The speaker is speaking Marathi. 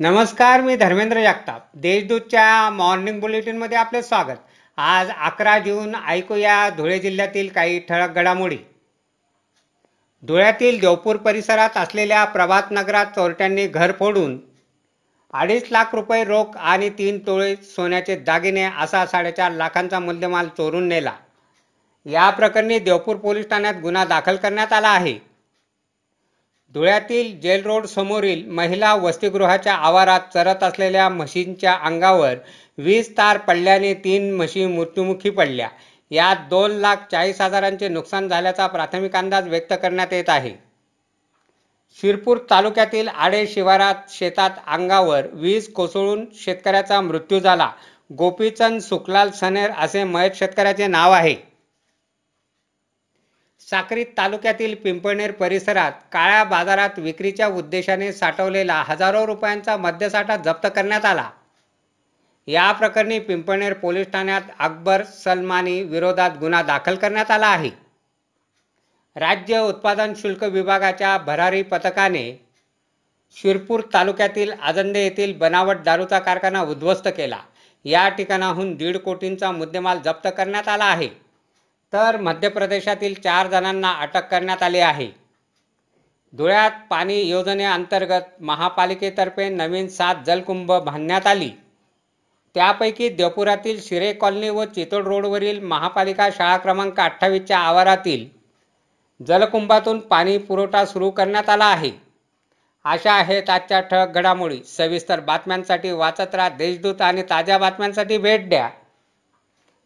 नमस्कार मी धर्मेंद्र जगताप. देशदूतच्या मॉर्निंग बुलेटिनमध्ये आपले स्वागत. आज अकरा जून ऐकूया धुळे जिल्ह्यातील काही ठळक घडामोडी. धुळ्यातील देवपूर परिसरात असलेल्या प्रभात नगरात चोरट्यांनी घर फोडून अडीच लाख रुपये रोख आणि तीन तोळे सोन्याचे दागिने असा साडेचार लाखांचा मूल्यमाल चोरून नेला. या प्रकरणी देवपूर पोलीस ठाण्यात गुन्हा दाखल करण्यात आला आहे. धुळ्यातील जेल रोड समोरील महिला वसतिगृहाच्या आवारात चरत असलेल्या म्हशींच्या अंगावर वीज तार पडल्याने तीन म्हशी मृत्युमुखी पडल्या. यात दोन लाख चाळीस हजारांचे नुकसान झाल्याचा प्राथमिक अंदाज व्यक्त करण्यात येत आहे. शिरपूर तालुक्यातील आडे शिवारात शेतात अंगावर वीज कोसळून शेतकऱ्याचा मृत्यू झाला. गोपीचंद सुखलाल सनेर असे मयत शेतकऱ्याचे नाव आहे. साक्री तालुक्यातील पिंपळनेर परिसरात काळ्या बाजारात विक्रीच्या उद्देशाने साठवलेला हजारो रुपयांचा मद्यसाठा जप्त करण्यात आला. या प्रकरणी पिंपळनेर पोलीस ठाण्यात अकबर सलमानी विरोधात गुन्हा दाखल करण्यात आला आहे. राज्य उत्पादन शुल्क विभागाच्या भरारी पथकाने शिरपूर तालुक्यातील आजंदे येथील बनावट दारूचा कारखाना उद्ध्वस्त केला. या ठिकाणाहून दीड कोटींचा मुद्देमाल जप्त करण्यात आला आहे. तर मध्य प्रदेशातील चार जणांना अटक करण्यात आली आहे. धुळ्यात पाणी योजनेअंतर्गत महापालिकेतर्फे नवीन सात जलकुंभ बांधण्यात आली. त्यापैकी देवपुरातील शिरे कॉलनी व चितोड रोडवरील महापालिका शाळा क्रमांक अठ्ठावीसच्या आवारातील जलकुंभातून पाणी पुरवठा सुरू करण्यात आला आहे. अशा आहेत आजच्या ठळक घडामोडी. सविस्तर बातम्यांसाठी वाचत राहा. देशदूत आणि ताज्या बातम्यांसाठी भेट द्या.